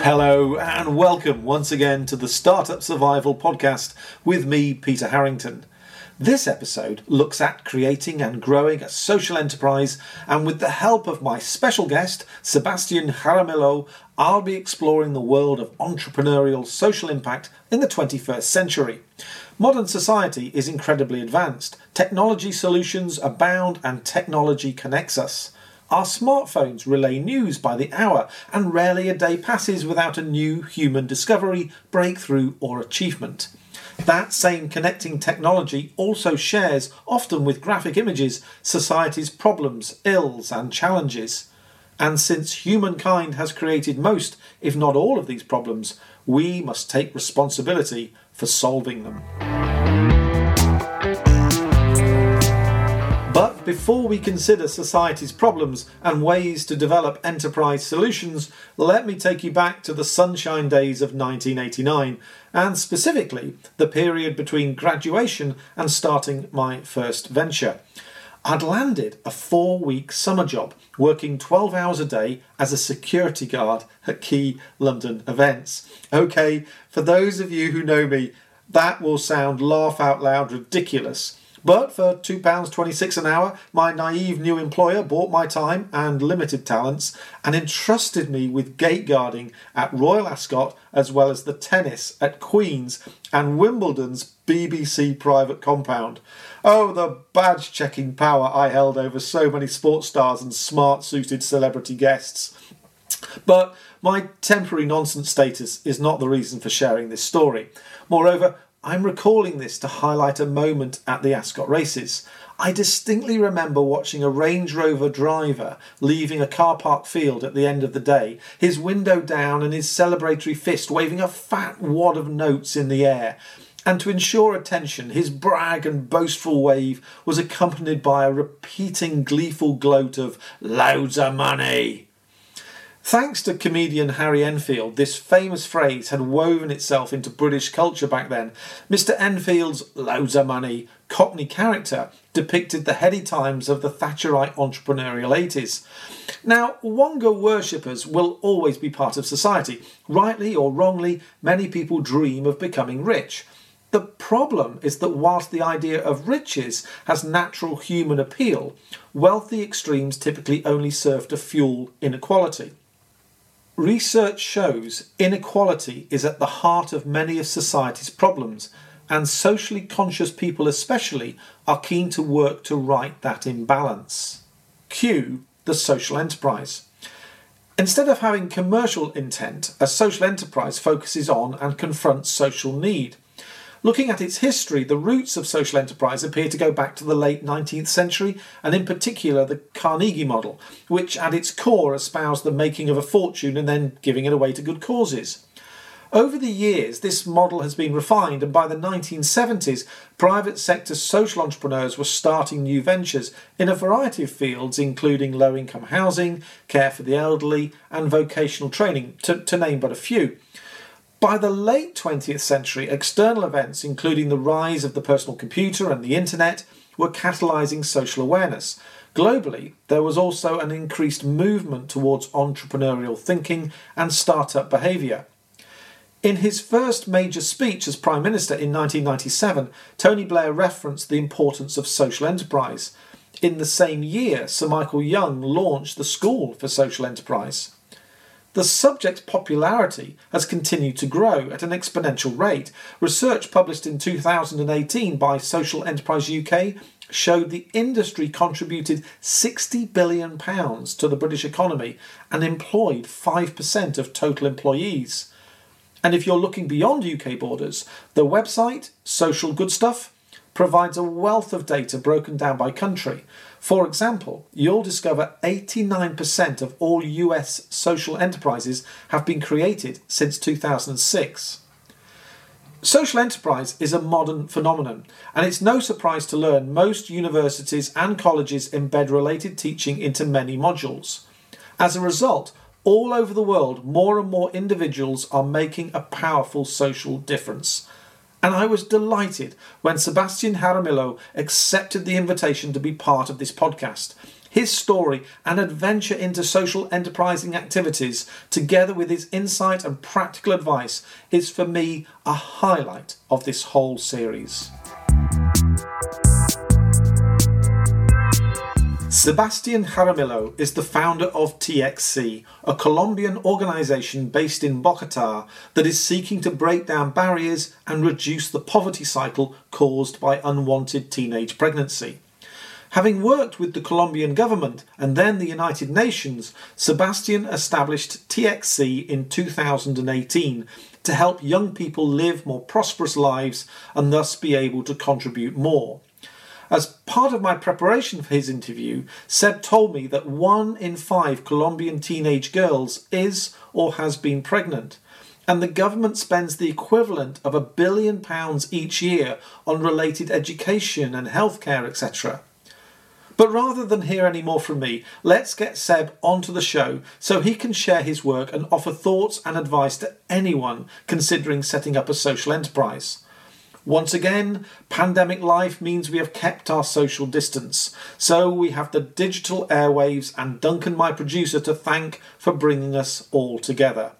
Hello, and welcome once again to the Startup Survival Podcast with me, Peter Harrington. This episode looks at creating and growing a social enterprise, and with the help of my special guest, Sebastian Jaramillo, I'll be exploring the world of entrepreneurial social impact in the 21st century. Modern society is incredibly advanced, technology solutions abound, and technology connects us. Our smartphones relay news by the hour, and rarely a day passes without a new human discovery, breakthrough, or achievement. That same connecting technology also shares, often with graphic images, society's problems, ills, and challenges. And since humankind has created most, if not all, of these problems, we must take responsibility for solving them. Before we consider society's problems and ways to develop enterprise solutions, let me take you back to the sunshine days of 1989, and specifically the period between graduation and starting my first venture. I'd landed a four week summer job working 12 hours a day as a security guard at key London events. Okay, for those of you who know me, that will sound laugh out loud ridiculous. But for £2.26 an hour, my naive new employer bought my time and limited talents and entrusted me with gate guarding at Royal Ascot as well as the tennis at Queen's and Wimbledon's BBC private compound. Oh, the badge checking power I held over so many sports stars and smart suited celebrity guests. But my temporary nonsense status is not the reason for sharing this story. Moreover, I'm recalling this to highlight a moment at the Ascot races. I distinctly remember watching a Range Rover driver leaving a car park field at the end of the day, his window down and his celebratory fist waving a fat wad of notes in the air. And to ensure attention, his brag and boastful wave was accompanied by a repeating gleeful gloat of loads of money. Thanks to comedian Harry Enfield, this famous phrase had woven itself into British culture back then. Mr. Enfield's Loadsamoney Cockney character depicted the heady times of the Thatcherite entrepreneurial 80s. Now, Wonga worshippers will always be part of society. Rightly or wrongly, many people dream of becoming rich. The problem is that whilst the idea of riches has natural human appeal, wealthy extremes typically only serve to fuel inequality. Research shows inequality is at the heart of many of society's problems, and socially conscious people, especially, are keen to work to right that imbalance. Q. The social enterprise. Instead of having commercial intent, a social enterprise focuses on and confronts social need. Looking at its history, the roots of social enterprise appear to go back to the late 19th century, and in particular the Carnegie model, which at its core espoused the making of a fortune and then giving it away to good causes. Over the years, this model has been refined, and by the 1970s, private sector social entrepreneurs were starting new ventures in a variety of fields, including low income housing, care for the elderly, and vocational training, to, to name but a few. By the late 20th century, external events, including the rise of the personal computer and the internet, were catalysing social awareness. Globally, there was also an increased movement towards entrepreneurial thinking and startup behaviour. In his first major speech as Prime Minister in 1997, Tony Blair referenced the importance of social enterprise. In the same year, Sir Michael Young launched the School for Social Enterprise. The subject's popularity has continued to grow at an exponential rate. Research published in 2018 by Social Enterprise UK showed the industry contributed 60 billion pounds to the British economy and employed 5% of total employees. And if you're looking beyond UK borders, the website Social Good Stuff provides a wealth of data broken down by country. For example, you'll discover 89% of all US social enterprises have been created since 2006. Social enterprise is a modern phenomenon, and it's no surprise to learn most universities and colleges embed related teaching into many modules. As a result, all over the world, more and more individuals are making a powerful social difference. And I was delighted when Sebastian Jaramillo accepted the invitation to be part of this podcast. His story and adventure into social enterprising activities, together with his insight and practical advice, is for me a highlight of this whole series. Sebastian Jaramillo is the founder of TXC, a Colombian organization based in Bogota that is seeking to break down barriers and reduce the poverty cycle caused by unwanted teenage pregnancy. Having worked with the Colombian government and then the United Nations, Sebastian established TXC in 2018 to help young people live more prosperous lives and thus be able to contribute more. As part of my preparation for his interview, Seb told me that one in five Colombian teenage girls is or has been pregnant, and the government spends the equivalent of a billion pounds each year on related education and healthcare, etc. But rather than hear any more from me, let's get Seb onto the show so he can share his work and offer thoughts and advice to anyone considering setting up a social enterprise. Once again, pandemic life means we have kept our social distance, so we have the digital airwaves and Duncan, my producer, to thank for bringing us all together.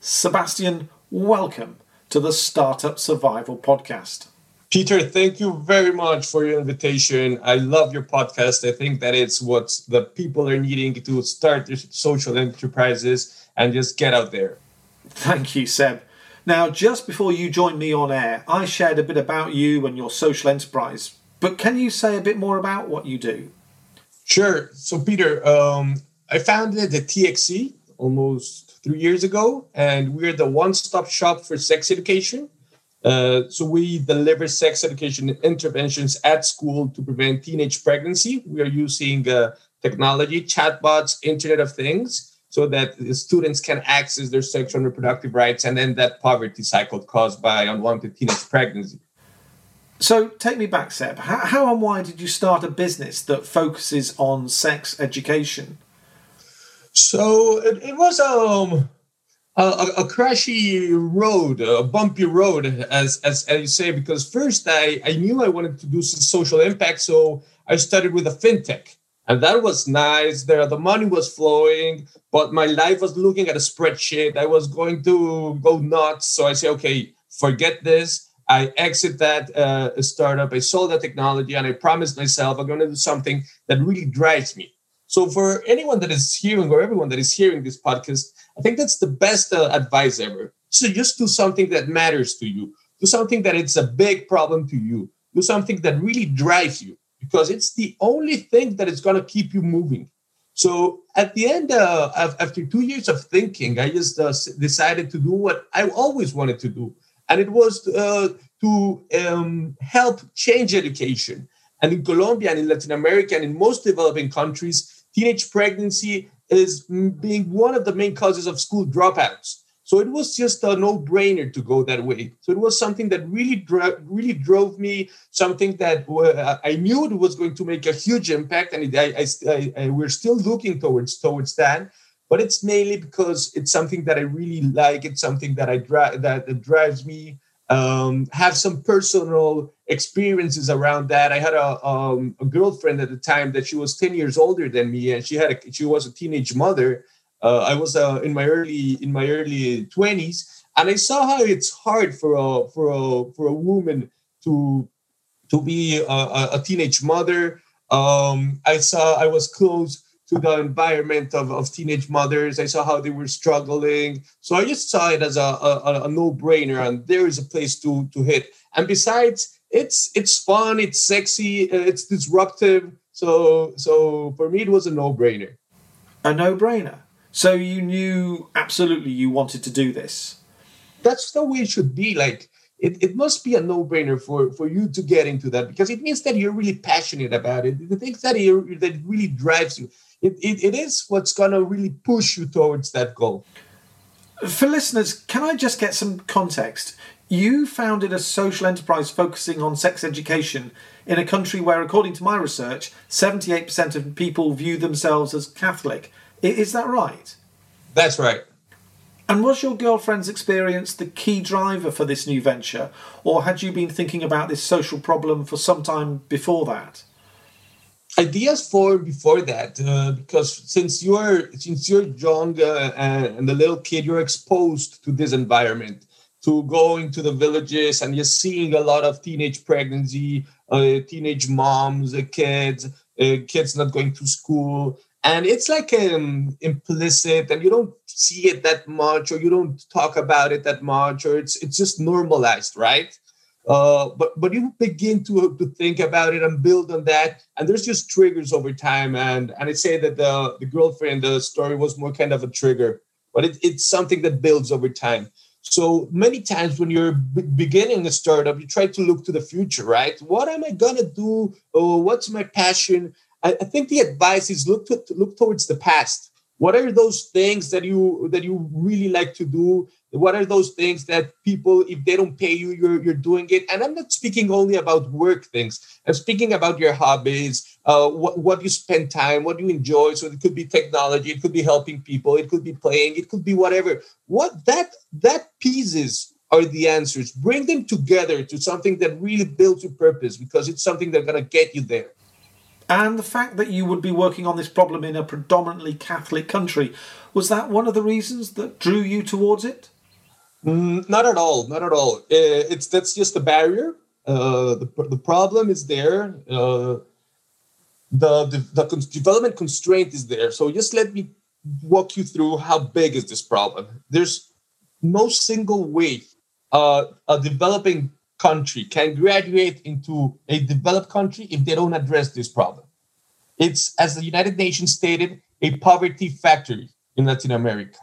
Sebastian, welcome to the Startup Survival Podcast. Peter, thank you very much for your invitation. I love your podcast. I think that it's what the people are needing to start their social enterprises and just get out there. Thank you, Seb. Now, just before you joined me on air, I shared a bit about you and your social enterprise, but can you say a bit more about what you do? Sure. So, Peter, um, I founded the TXC almost three years ago, and we're the one stop shop for sex education. Uh, so, we deliver sex education interventions at school to prevent teenage pregnancy. We are using uh, technology, chatbots, Internet of Things so that students can access their sexual and reproductive rights and end that poverty cycle caused by unwanted teenage pregnancy. So, take me back, Seb. How, how, and why did you start a business that focuses on sex education? So, it, it was um, a, a, crashy road, a bumpy road, as, as, as you say, because first I, I knew I wanted to do some social impact. So, I started with a fintech and that was nice there. The money was flowing but my life was looking at a spreadsheet. I was going to go nuts. So i say okay forget this. I exit that uh, startup. I sold that technology and i promised myself i'm going to do something that really drives me. So for anyone that is hearing or everyone that is hearing this podcast i think that's the best uh, advice ever. So just do something that matters to you. Do something that it's a big problem to you. Do something that really drives you because it's the only thing that is going to keep you moving. So at the end, uh, after two years of thinking, I just uh, decided to do what I always wanted to do, and it was uh, to um, help change education. And in Colombia and in Latin America and in most developing countries, teenage pregnancy is being one of the main causes of school dropouts. So it was just a no-brainer to go that way. So it was something that really dro- really drove me. Something that uh, I knew it was going to make a huge impact, and it, I, I, I, we're still looking towards towards that. But it's mainly because it's something that I really like. It's something that I dri- that, that drives me. Um, have some personal experiences around that. I had a, um, a girlfriend at the time that she was ten years older than me, and she had a, she was a teenage mother uh, I was uh, in my early in my early twenties, and I saw how it's hard for a for a for a woman to to be a, a teenage mother. Um, I saw I was close to the environment of, of teenage mothers. I saw how they were struggling. So I just saw it as a, a, a no-brainer, and there is a place to to hit. And besides, it's it's fun, it's sexy, uh, it's disruptive. So so for me, it was a no-brainer. A no-brainer. So you knew absolutely you wanted to do this. That's the way it should be. Like it, it must be a no-brainer for, for you to get into that because it means that you're really passionate about it. The things that you that really drives you. It, it, it is what's gonna really push you towards that goal. For listeners, can I just get some context? You founded a social enterprise focusing on sex education in a country where, according to my research, 78% of people view themselves as Catholic. Is that right? That's right. And was your girlfriend's experience the key driver for this new venture, or had you been thinking about this social problem for some time before that? Ideas for before that, uh, because since you're since you're young uh, and, a little kid, you're exposed to this environment, to going to the villages, and you're seeing a lot of teenage pregnancy, uh, teenage moms, uh, kids, uh, kids not going to school, and it's like um, implicit and you don't see it that much or you don't talk about it that much or it's it's just normalized right? Uh, but but you begin to to think about it and build on that. And there's just triggers over time. And and i say that the the girlfriend the story was more kind of a trigger but it, it's something that builds over time. So many times when you're beginning a startup you try to look to the future right? What am i gonna do? Or what's my passion I, I think the advice is look to, look towards the past. What are those things that you that you really like to do? What are those things that people, if they don't pay you, you're you're doing it? And I'm not speaking only about work things. I'm speaking about your hobbies, uh, what what you spend time, what you enjoy. So it could be technology, it could be helping people, it could be playing, it could be whatever. What that that pieces are the answers. Bring them together to something that really builds your purpose because it's something that's gonna get you there. And the fact that you would be working on this problem in a predominantly Catholic country, was that one of the reasons that drew you towards it? Mm, not at all. Not at all. Uh, it's that's just a barrier. Uh, the, the problem is there. Uh, the, the the development constraint is there. So just let me walk you through how big is this problem. There's no single way uh, a developing country can graduate into a developed country if they don't address this problem. It's, as the United Nations stated, a poverty factory in Latin America.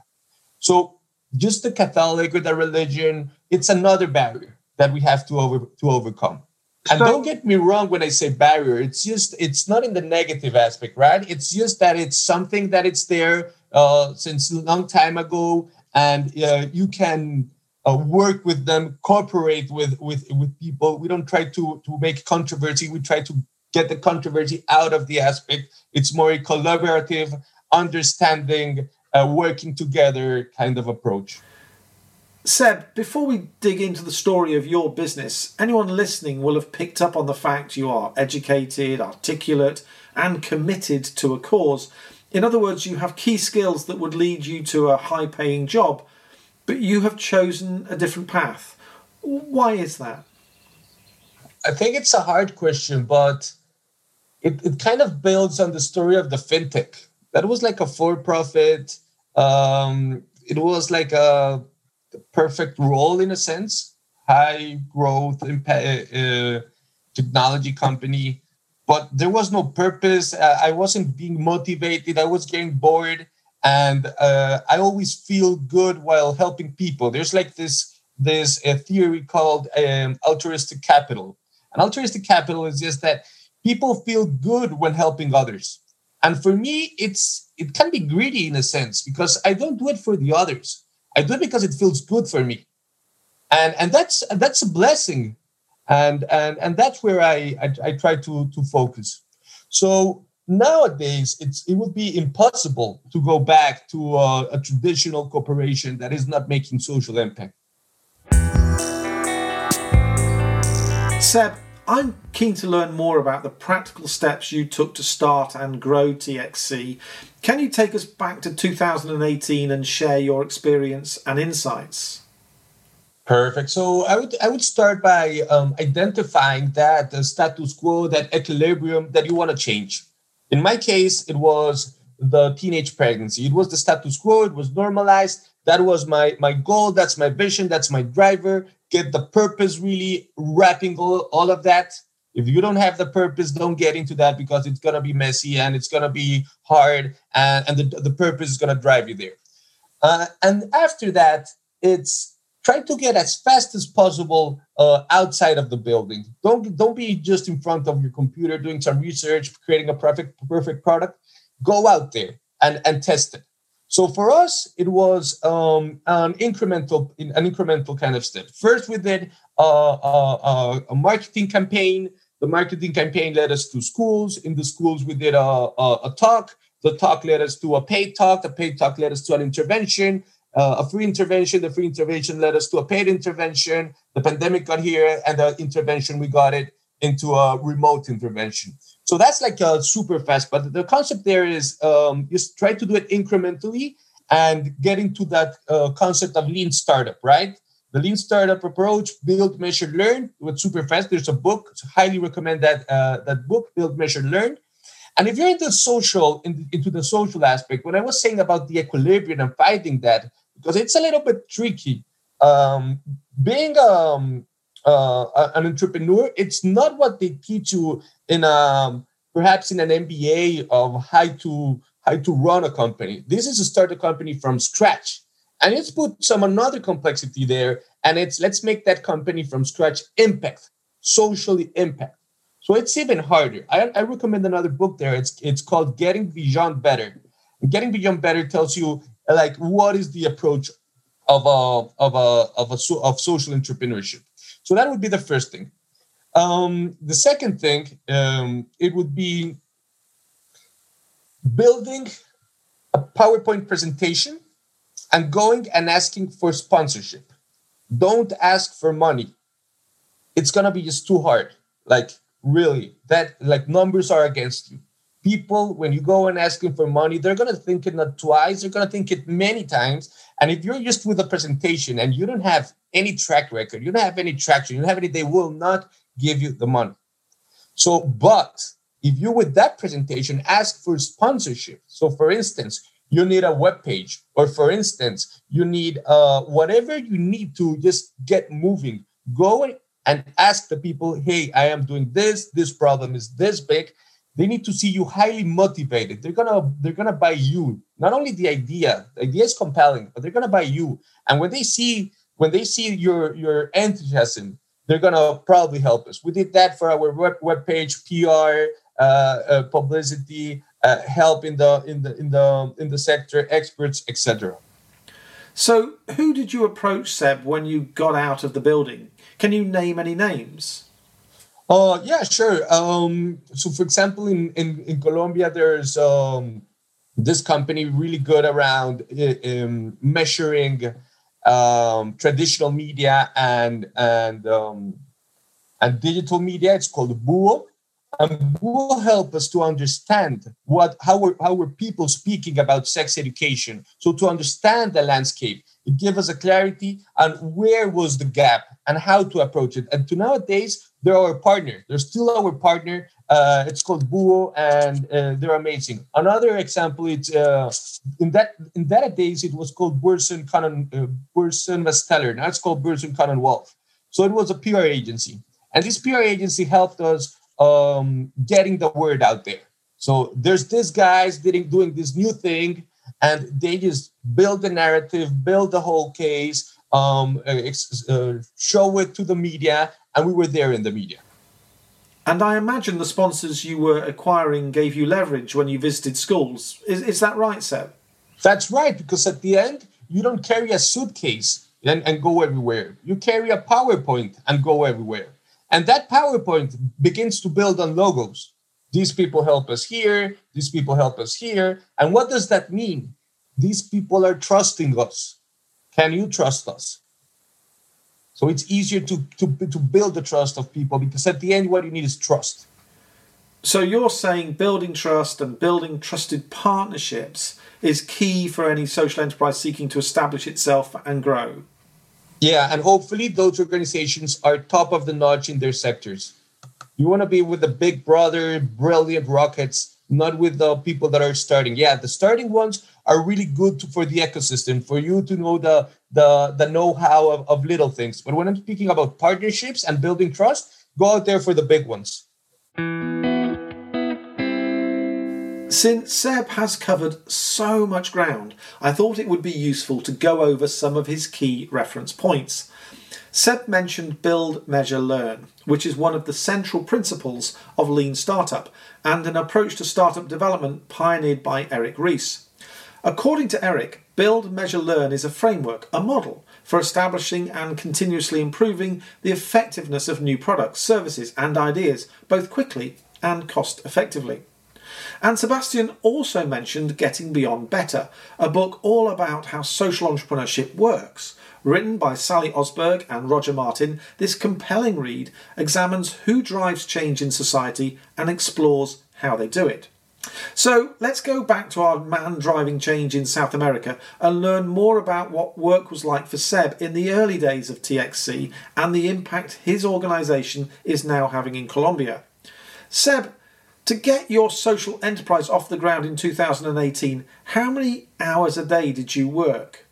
So just the Catholic or the religion, it's another barrier that we have to over to overcome. And so, don't get me wrong when I say barrier, it's just it's not in the negative aspect, right? It's just that it's something that it's there uh, since a long time ago, and uh, you can uh, work with them, cooperate with with with people. We don't try to to make controversy. We try to get the controversy out of the aspect. It's more a collaborative, understanding, uh, working together kind of approach. Seb, before we dig into the story of your business, anyone listening will have picked up on the fact you are educated, articulate, and committed to a cause. In other words, you have key skills that would lead you to a high paying job but you have chosen a different path. Why is that? I think it's a hard question, but it, it kind of builds on the story of the fintech. That was like a for profit, um, it was like a perfect role in a sense, high growth impact, uh, technology company, but there was no purpose. Uh, I wasn't being motivated, I was getting bored and uh, I always feel good while helping people. There's like this this a theory called um, altruistic capital, and altruistic capital is just that people feel good when helping others. And for me, it's it can be greedy in a sense because I don't do it for the others. I do it because it feels good for me, and and that's that's a blessing, and and and that's where I I, I try to to focus. So nowadays it's it would be impossible to go back to a, a traditional corporation that is not making social impact seb i'm keen to learn more about the practical steps you took to start and grow txc can you take us back to 2018 and share your experience and insights Perfect. So I would I would start by um, identifying that the status quo, that equilibrium that you want to change. In my case, it was the teenage pregnancy. It was the status quo. It was normalized. That was my my goal. That's my vision. That's my driver. Get the purpose really wrapping all, all of that. If you don't have the purpose, don't get into that because it's gonna be messy and it's gonna be hard, and, and the, the purpose is gonna drive you there. Uh, and after that, it's try to get as fast as possible uh, outside of the building. Don't don't be just in front of your computer doing some research, creating a perfect perfect product. Go out there and and test it. So for us, it was um, an incremental an incremental kind of step. First, we did uh, uh, a marketing campaign. The marketing campaign led us to schools. In the schools, we did a, a, a talk. The talk led us to a paid talk. The paid talk led us to an intervention uh, a free intervention. The free intervention led us to a paid intervention. The pandemic got here, and the intervention we got it into a remote intervention. So that's like a super fast. But the concept there is um, just try to do it incrementally and get into that uh, concept of lean startup, right? The lean startup approach, build, measure, learn. With super fast. There's a book. So highly recommend that uh, that book, Build, Measure, Learn. And if you're into social, in, into the social aspect, what I was saying about the equilibrium and finding that, because it's a little bit tricky. Um, being um, uh, an entrepreneur, it's not what they teach you in um, perhaps in an MBA of how to how to run a company. This is to start a company from scratch, and it's put some another complexity there. And it's let's make that company from scratch impact, socially impact. So it's even harder. I, I recommend another book there. It's it's called Getting Beyond Better. Getting Beyond Better tells you like what is the approach of a of a of a of social entrepreneurship. So that would be the first thing. Um, the second thing um, it would be building a PowerPoint presentation and going and asking for sponsorship. Don't ask for money. It's gonna be just too hard. Like really that like numbers are against you people when you go and ask them for money they're going to think it not twice they're going to think it many times and if you're just with a presentation and you don't have any track record you don't have any traction you don't have any they will not give you the money so but if you with that presentation ask for sponsorship so for instance you need a web page or for instance you need uh, whatever you need to just get moving go and ask the people, hey, I am doing this, this problem is this big. They need to see you highly motivated. They're gonna they're gonna buy you. Not only the idea, the idea is compelling, but they're gonna buy you. And when they see when they see your your enthusiasm, they're gonna probably help us. We did that for our web, page, PR, uh, uh, publicity, uh, help in the in the in the in the sector, experts, etc. So, who did you approach, Seb, when you got out of the building? Can you name any names? Uh, yeah, sure. Um, so, for example, in, in, in Colombia, there's um, this company really good around um, measuring um, traditional media and and um, and digital media. It's called Buo and will help us to understand what how were how were people speaking about sex education so to understand the landscape it gives us a clarity on where was the gap and how to approach it. And to nowadays they're our partner. They're still our partner. Uh, it's called buo and uh, they're amazing. Another example it's uh, in that in that days it was called burson Cannon uh, burson Marsteller. now it's called burson Commonwealth so it was a pr agency. And this pr agency helped us um, getting the word out there. So there's these guys doing this new thing, and they just build the narrative, build the whole case, um, uh, uh, show it to the media, and we were there in the media. And I imagine the sponsors you were acquiring gave you leverage when you visited schools. Is, is that right, Seb? That's right, because at the end, you don't carry a suitcase and, and go everywhere. You carry a PowerPoint and go everywhere. And that PowerPoint begins to build on logos. These people help us here, these people help us here. And what does that mean? These people are trusting us. Can you trust us? So it's easier to, to, to build the trust of people because at the end, what you need is trust. So you're saying building trust and building trusted partnerships is key for any social enterprise seeking to establish itself and grow. Yeah, and hopefully those organizations are top of the notch in their sectors. You want to be with the big brother, brilliant rockets, not with the people that are starting. Yeah, the starting ones are really good to, for the ecosystem, for you to know the the the know-how of, of little things. But when I'm speaking about partnerships and building trust, go out there for the big ones. Since Seb has covered so much ground, I thought it would be useful to go over some of his key reference points. Seb mentioned Build, Measure, Learn, which is one of the central principles of Lean Startup and an approach to startup development pioneered by Eric Ries. According to Eric, Build, Measure, Learn is a framework, a model for establishing and continuously improving the effectiveness of new products, services, and ideas, both quickly and cost effectively. And Sebastian also mentioned Getting Beyond Better, a book all about how social entrepreneurship works. Written by Sally Osberg and Roger Martin, this compelling read examines who drives change in society and explores how they do it. So let's go back to our man driving change in South America and learn more about what work was like for Seb in the early days of TXC and the impact his organisation is now having in Colombia. Seb, to get your social enterprise off the ground in 2018, how many hours a day did you work?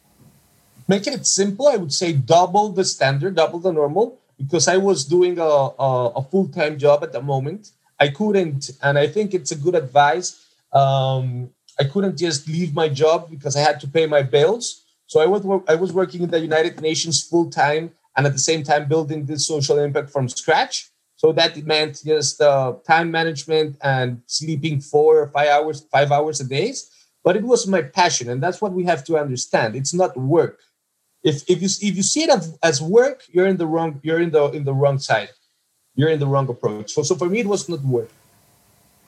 Making it simple, I would say double the standard, double the normal, because I was doing a, a, a full time job at the moment. I couldn't, and I think it's a good advice. Um, I couldn't just leave my job because I had to pay my bills. So I was I was working in the United Nations full time, and at the same time building this social impact from scratch. So that meant just uh, time management and sleeping four or five hours, five hours a day. But it was my passion, and that's what we have to understand. It's not work. If if you if you see it as, as work, you're in the wrong you're in the in the wrong side. You're in the wrong approach. So so for me, it was not worth.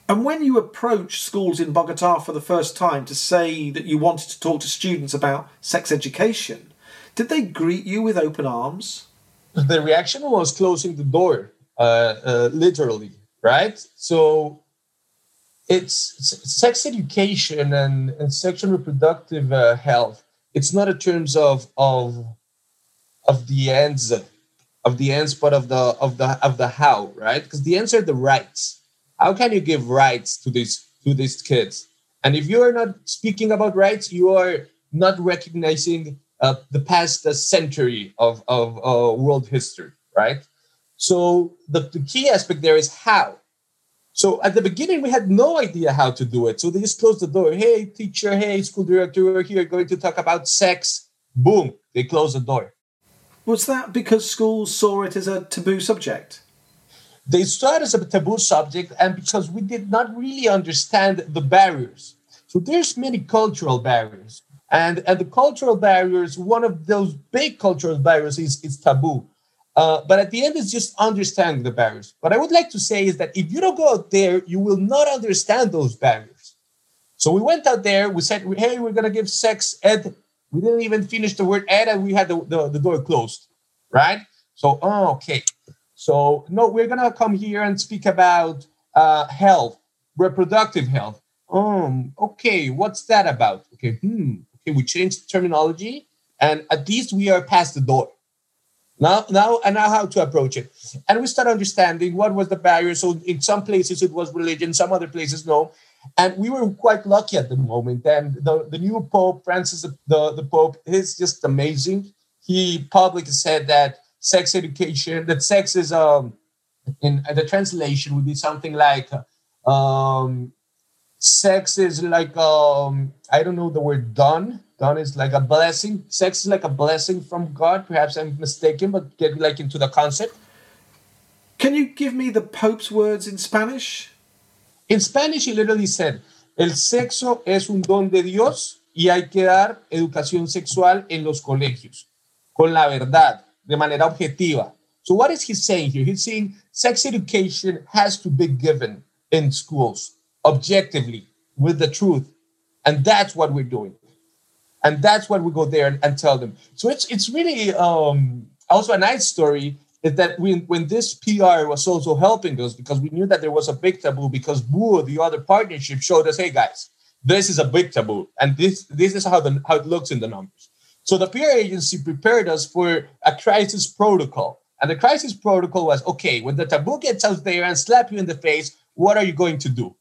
And when you approached schools in Bogota for the first time to say that you wanted to talk to students about sex education, did they greet you with open arms? The reaction was closing the door uh, uh, literally, right? So it's sex education and, and sexual reproductive uh, health. It's not in terms of of of the ends of the ends, but of the of the of the how, right? Because the ends are the rights. How can you give rights to these to these kids? And if you are not speaking about rights, you are not recognizing uh, the past century of of uh, world history, right? So the, the key aspect there is how. So at the beginning, we had no idea how to do it. So they just closed the door. Hey, teacher, hey, school director, we're here going to talk about sex. Boom, they closed the door. Was that because schools saw it as a taboo subject? They saw it as a taboo subject, and because we did not really understand the barriers. So there's many cultural barriers. And, and the cultural barriers, one of those big cultural barriers is, is taboo. Uh, but at the end, it's just understanding the barriers. What I would like to say is that if you don't go out there, you will not understand those barriers. So we went out there, we said, hey, we're going to give sex ed. We didn't even finish the word ed, and we had the, the, the door closed, right? So, oh, okay. So, no, we're going to come here and speak about uh, health, reproductive health. Um, okay, what's that about? Okay, hmm. Okay, we changed the terminology, and at least we are past the door. Now, now, and now how to approach it. And we start understanding what was the barrier. So in some places it was religion, some other places no. And we were quite lucky at the moment. And the, the new Pope, Francis the, the Pope, is just amazing. He publicly said that sex education, that sex is um in the translation would be something like um sex is like um I don't know the word done done is like a blessing. Sex is like a blessing from God. Perhaps I'm mistaken, but get like into the concept. Can you give me the Pope's words in Spanish? In Spanish, he literally said, El sexo es un don de Dios y hay que dar educación sexual en los colegios, con la verdad, de manera objetiva. So what is he saying here? He's saying sex education has to be given in schools objectively with the truth. And that's what we're doing and that's what we go there and, and tell them. So it's it's really um, also a nice story is that when when this PR was also helping us because we knew that there was a big taboo because Boo, the other partnership, showed us, hey guys, this is a big taboo, and this this is how the how it looks in the numbers. So the PR agency prepared us for a crisis protocol. And the crisis protocol was okay, when the taboo gets out there and slap you in the face, what are you going to do?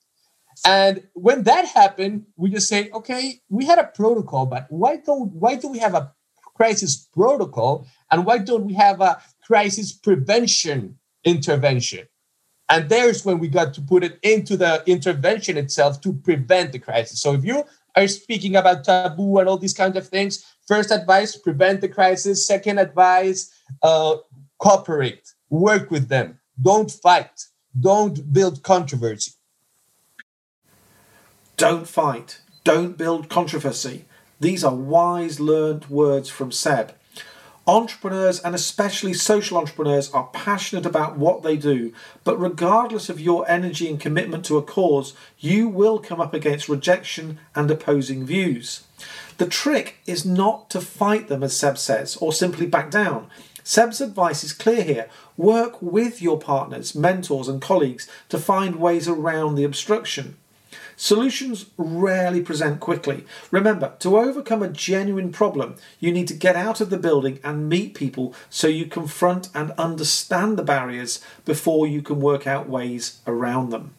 And when that happened, we just say, okay, we had a protocol, but why don't why do we have a crisis protocol and why don't we have a crisis prevention intervention? And there's when we got to put it into the intervention itself to prevent the crisis. So if you are speaking about taboo and all these kinds of things, first advice, prevent the crisis. Second advice, uh, cooperate, work with them. Don't fight. Don't build controversy. Don't fight. Don't build controversy. These are wise, learned words from Seb. Entrepreneurs and especially social entrepreneurs are passionate about what they do, but regardless of your energy and commitment to a cause, you will come up against rejection and opposing views. The trick is not to fight them, as Seb says, or simply back down. Seb's advice is clear here. Work with your partners, mentors, and colleagues to find ways around the obstruction. Solutions rarely present quickly. Remember, to overcome a genuine problem, you need to get out of the building and meet people so you confront and understand the barriers before you can work out ways around them.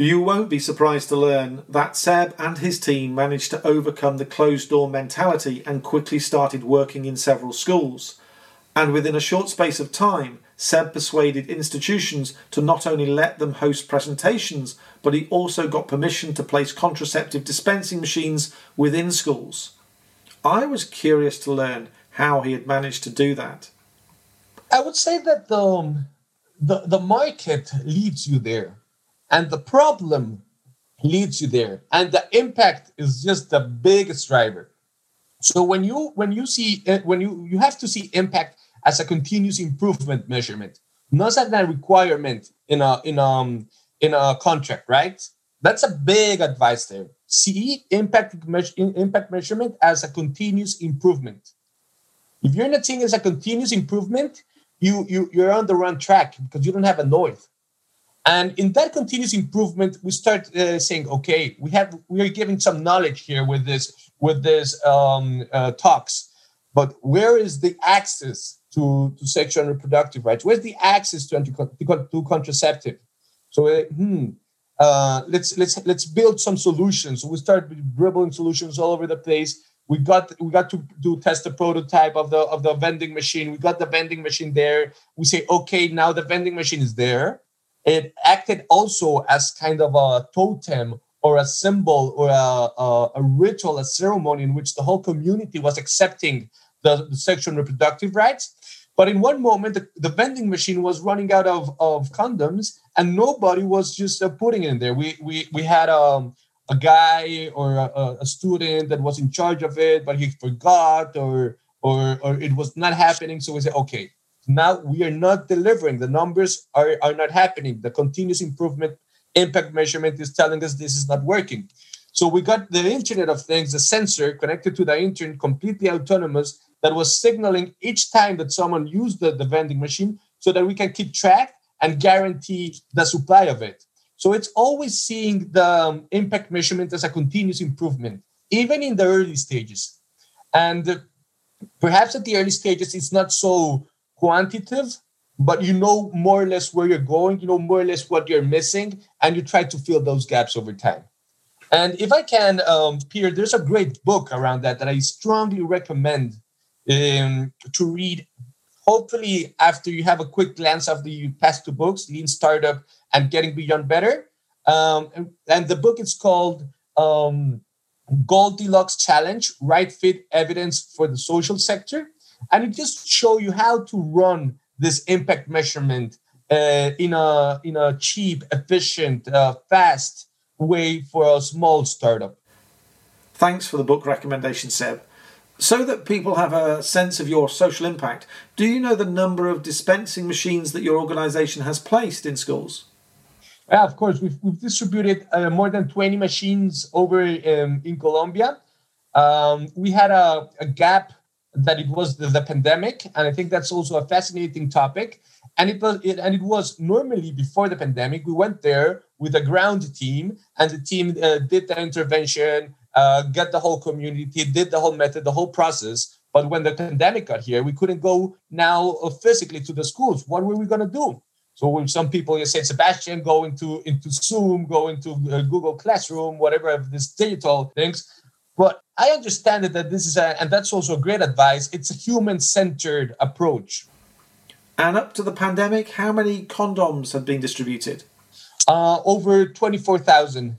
You won't be surprised to learn that Seb and his team managed to overcome the closed door mentality and quickly started working in several schools. And within a short space of time, Seb persuaded institutions to not only let them host presentations, but he also got permission to place contraceptive dispensing machines within schools. I was curious to learn how he had managed to do that. I would say that the, um, the, the market leads you there and the problem leads you there and the impact is just the biggest driver so when you when you see uh, when you you have to see impact as a continuous improvement measurement not as a requirement in a in um in a contract right? That's a big advice there. See impact impact measurement as a continuous improvement. If you're not seeing as a continuous improvement you you you're on the wrong track because you don't have a north. And in that continuous improvement, we start uh, saying, okay, we have we are giving some knowledge here with this with this um, uh, talks, but where is the access to, to sexual and reproductive rights? Where's the access to, to contraceptive? So, uh, hmm, uh, let's let's let's build some solutions. So we start dribbling solutions all over the place. We got we got to do test the prototype of the of the vending machine. We got the vending machine there. We say, okay, now the vending machine is there it acted also as kind of a totem or a symbol or a, a, a, ritual, a ceremony in which the whole community was accepting the, the sexual and reproductive rights. But in one moment, the, the, vending machine was running out of, of condoms and nobody was just uh, putting in there. We, we, we had um, a guy or a, a, student that was in charge of it, but he forgot or, or, or it was not happening. So we said, okay, now we are not delivering. The numbers are, are not happening. The continuous improvement impact measurement is telling us this is not working. So we got the Internet of Things, the sensor connected to the internet, completely autonomous, that was signaling each time that someone used the, the vending machine so that we can keep track and guarantee the supply of it. So it's always seeing the um, impact measurement as a continuous improvement, even in the early stages. And uh, perhaps at the early stages, it's not so quantitative, but you know more or less where you're going, you know more or less what you're missing, and you try to fill those gaps over time. And if I can, um, Peter, there's a great book around that that I strongly recommend um, to read. Hopefully, after you have a quick glance of the past two books, Lean Startup and Getting Beyond Better. Um, and, and, the book is called um, Goldilocks Challenge Right Fit Evidence for the Social Sector and it just show you how to run this impact measurement uh, in a in a cheap, efficient, uh, fast way for a small startup. Thanks for the book recommendation, Seb. So that people have a sense of your social impact, do you know the number of dispensing machines that your organization has placed in schools? Yeah, of course. We've, we've distributed uh, more than 20 machines over um, in Colombia. Um, we had a, a gap that it was the, the, pandemic, and I think that's also a fascinating topic. And it was it, and it was normally before the pandemic. We went there with a ground team, and the team uh, did the intervention, uh, got the whole community, did the whole method, the whole process. But when the pandemic got here, we couldn't go now uh, physically to the schools. What were we going to do? So when some people, you said Sebastian, go into into Zoom, go into uh, Google Classroom, whatever of these digital things but I understand that this is a, and that's also a great advice. It's a human centered approach. And up to the pandemic, how many condoms had been distributed? Uh, over 24,000.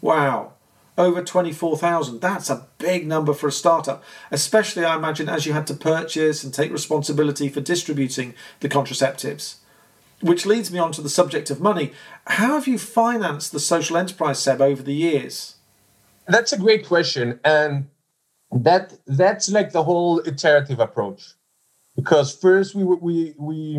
Wow. Over 24,000. That's a big number for a startup, especially, I imagine, as you had to purchase and take responsibility for distributing the contraceptives. Which leads me on to the subject of money. How have you financed the social enterprise, Seb, over the years? That's a great question, and that that's like the whole iterative approach. Because first we we we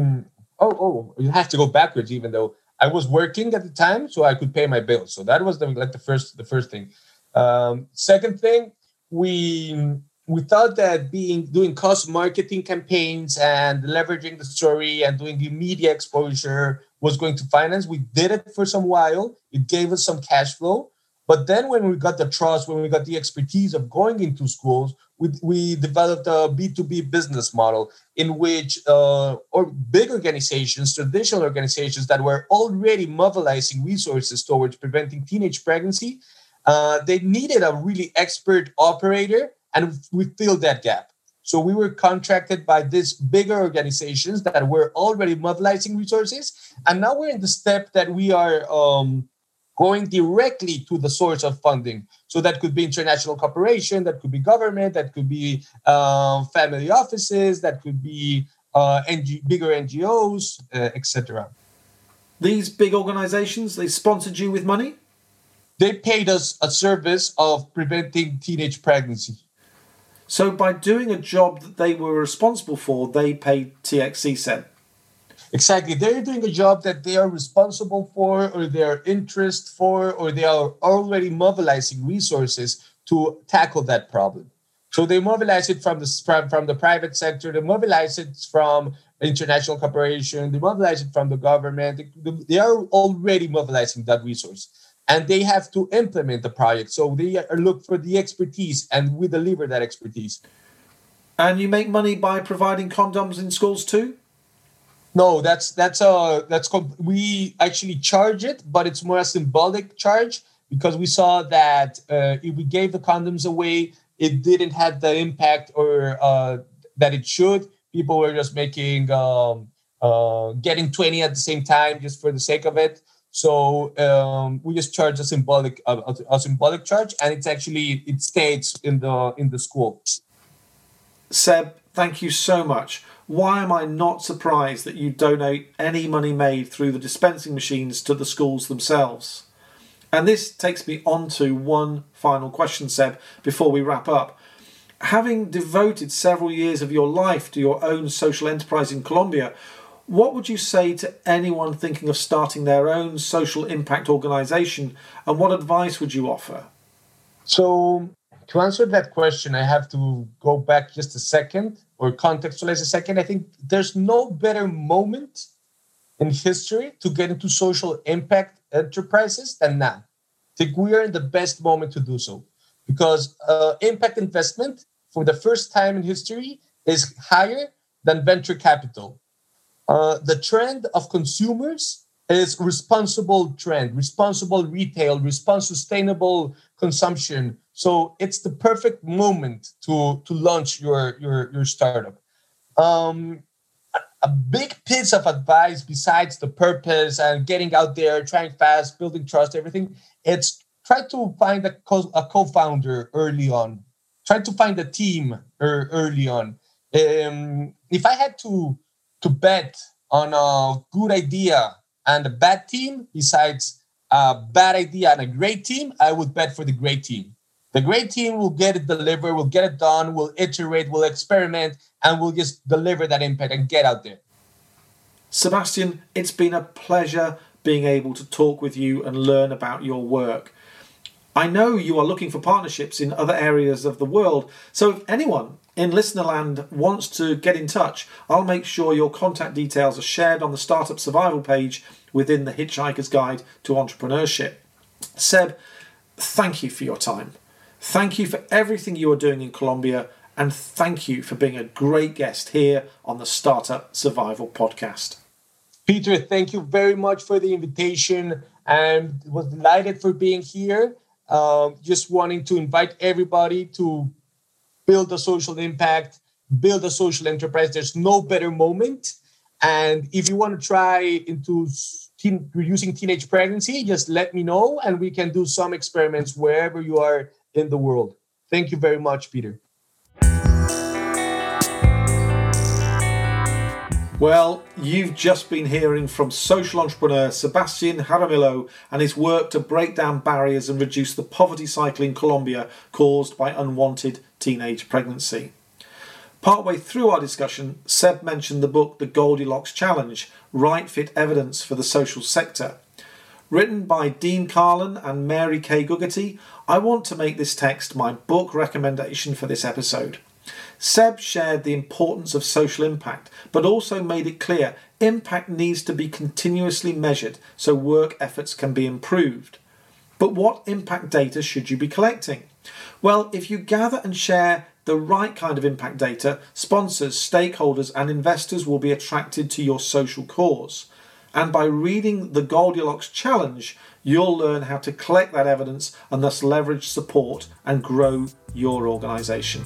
oh oh you have to go backwards even though I was working at the time, so I could pay my bills. So that was the, like the first the first thing. Um, second thing, we we thought that being doing cause marketing campaigns and leveraging the story and doing the media exposure was going to finance. We did it for some while. It gave us some cash flow. But then when we got the trust, when we got the expertise of going into schools, we, we developed a B2B business model in which uh, or big organizations, traditional organizations that were already mobilizing resources towards preventing teenage pregnancy, uh, they needed a really expert operator, and we filled that gap. So we were contracted by these bigger organizations that were already mobilizing resources, and now we're in the step that we are um, going directly to the source of funding. So that could be international cooperation, that could be government, that could be uh, family offices, that could be uh, NG- bigger NGOs, uh, etc. These big organizations, they sponsored you with money? They paid us a service of preventing teenage pregnancy. So by doing a job that they were responsible for, they paid TXC cent. Exactly. They're doing a job that they are responsible for, or they are interest for, or they are already mobilizing resources to tackle that problem. So they mobilize it from the from, from the private sector, they mobilize it from international cooperation, they mobilize it from the government. They, they are already mobilizing that resource. And they have to implement the project. So they look for the expertise and we deliver that expertise. And you make money by providing condoms in schools too? No, that's that's uh that's called we actually charge it, but it's more a symbolic charge because we saw that uh, if we gave the condoms away, it didn't have the impact or uh, that it should. People were just making um, uh, getting twenty at the same time just for the sake of it. So um, we just charge a symbolic a, a symbolic charge, and it's actually it stays in the in the school. Seb, thank you so much. Why am I not surprised that you donate any money made through the dispensing machines to the schools themselves? And this takes me on to one final question, Seb, before we wrap up. Having devoted several years of your life to your own social enterprise in Colombia, what would you say to anyone thinking of starting their own social impact organization and what advice would you offer? So, to answer that question, I have to go back just a second or contextualize a second. I think there's no better moment in history to get into social impact enterprises than now. I think we are in the best moment to do so because uh, impact investment for the first time in history is higher than venture capital. Uh, the trend of consumers is responsible trend, responsible retail, responsible sustainable consumption, so it's the perfect moment to to launch your your your startup. Um, a big piece of advice besides the purpose and getting out there, trying fast, building trust, everything. It's try to find a, co- a co-founder early on. Try to find a team er- early on. Um, if I had to to bet on a good idea and a bad team, besides a bad idea and a great team, I would bet for the great team. The great team will get it delivered, will get it done, will iterate, will experiment, and will just deliver that impact and get out there. Sebastian, it's been a pleasure being able to talk with you and learn about your work. I know you are looking for partnerships in other areas of the world, so if anyone in Listenerland wants to get in touch, I'll make sure your contact details are shared on the Startup Survival page within the Hitchhiker's Guide to Entrepreneurship. Seb, thank you for your time. Thank you for everything you are doing in Colombia, and thank you for being a great guest here on the Startup Survival Podcast. Peter, thank you very much for the invitation and was delighted for being here. Um, just wanting to invite everybody to build a social impact, build a social enterprise. There's no better moment. And if you want to try into teen, reducing teenage pregnancy, just let me know and we can do some experiments wherever you are in the world. Thank you very much, Peter. Well, you've just been hearing from social entrepreneur Sebastian Jaramillo and his work to break down barriers and reduce the poverty cycle in Colombia caused by unwanted teenage pregnancy. Partway through our discussion, Seb mentioned the book The Goldilocks Challenge Right Fit Evidence for the Social Sector. Written by Dean Karlan and Mary Kay Gugerty, I want to make this text my book recommendation for this episode. Seb shared the importance of social impact, but also made it clear impact needs to be continuously measured so work efforts can be improved. But what impact data should you be collecting? Well, if you gather and share the right kind of impact data, sponsors, stakeholders, and investors will be attracted to your social cause. And by reading the Goldilocks Challenge, you'll learn how to collect that evidence and thus leverage support and grow your organisation.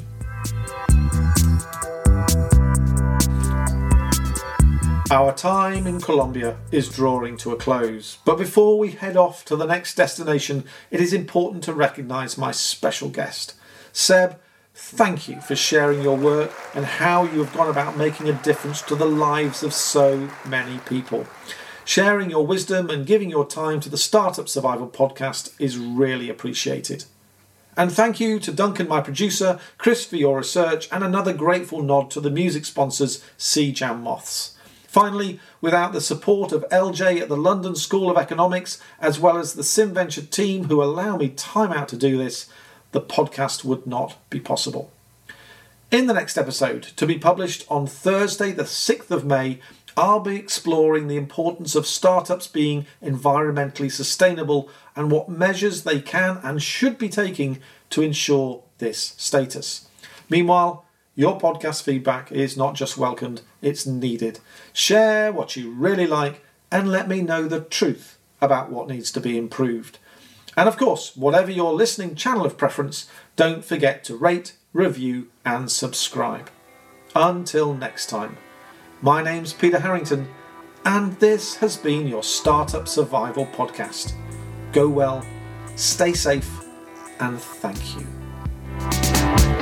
Our time in Colombia is drawing to a close, but before we head off to the next destination, it is important to recognise my special guest. Seb, thank you for sharing your work and how you have gone about making a difference to the lives of so many people. Sharing your wisdom and giving your time to the Startup Survival podcast is really appreciated. And thank you to Duncan, my producer, Chris for your research, and another grateful nod to the music sponsors, Sea Jam Moths. Finally, without the support of LJ at the London School of Economics, as well as the SimVenture team who allow me time out to do this, the podcast would not be possible. In the next episode, to be published on Thursday, the 6th of May, I'll be exploring the importance of startups being environmentally sustainable and what measures they can and should be taking to ensure this status. Meanwhile, your podcast feedback is not just welcomed, it's needed. Share what you really like and let me know the truth about what needs to be improved. And of course, whatever your listening channel of preference, don't forget to rate, review, and subscribe. Until next time, my name's Peter Harrington, and this has been your Startup Survival Podcast. Go well, stay safe, and thank you.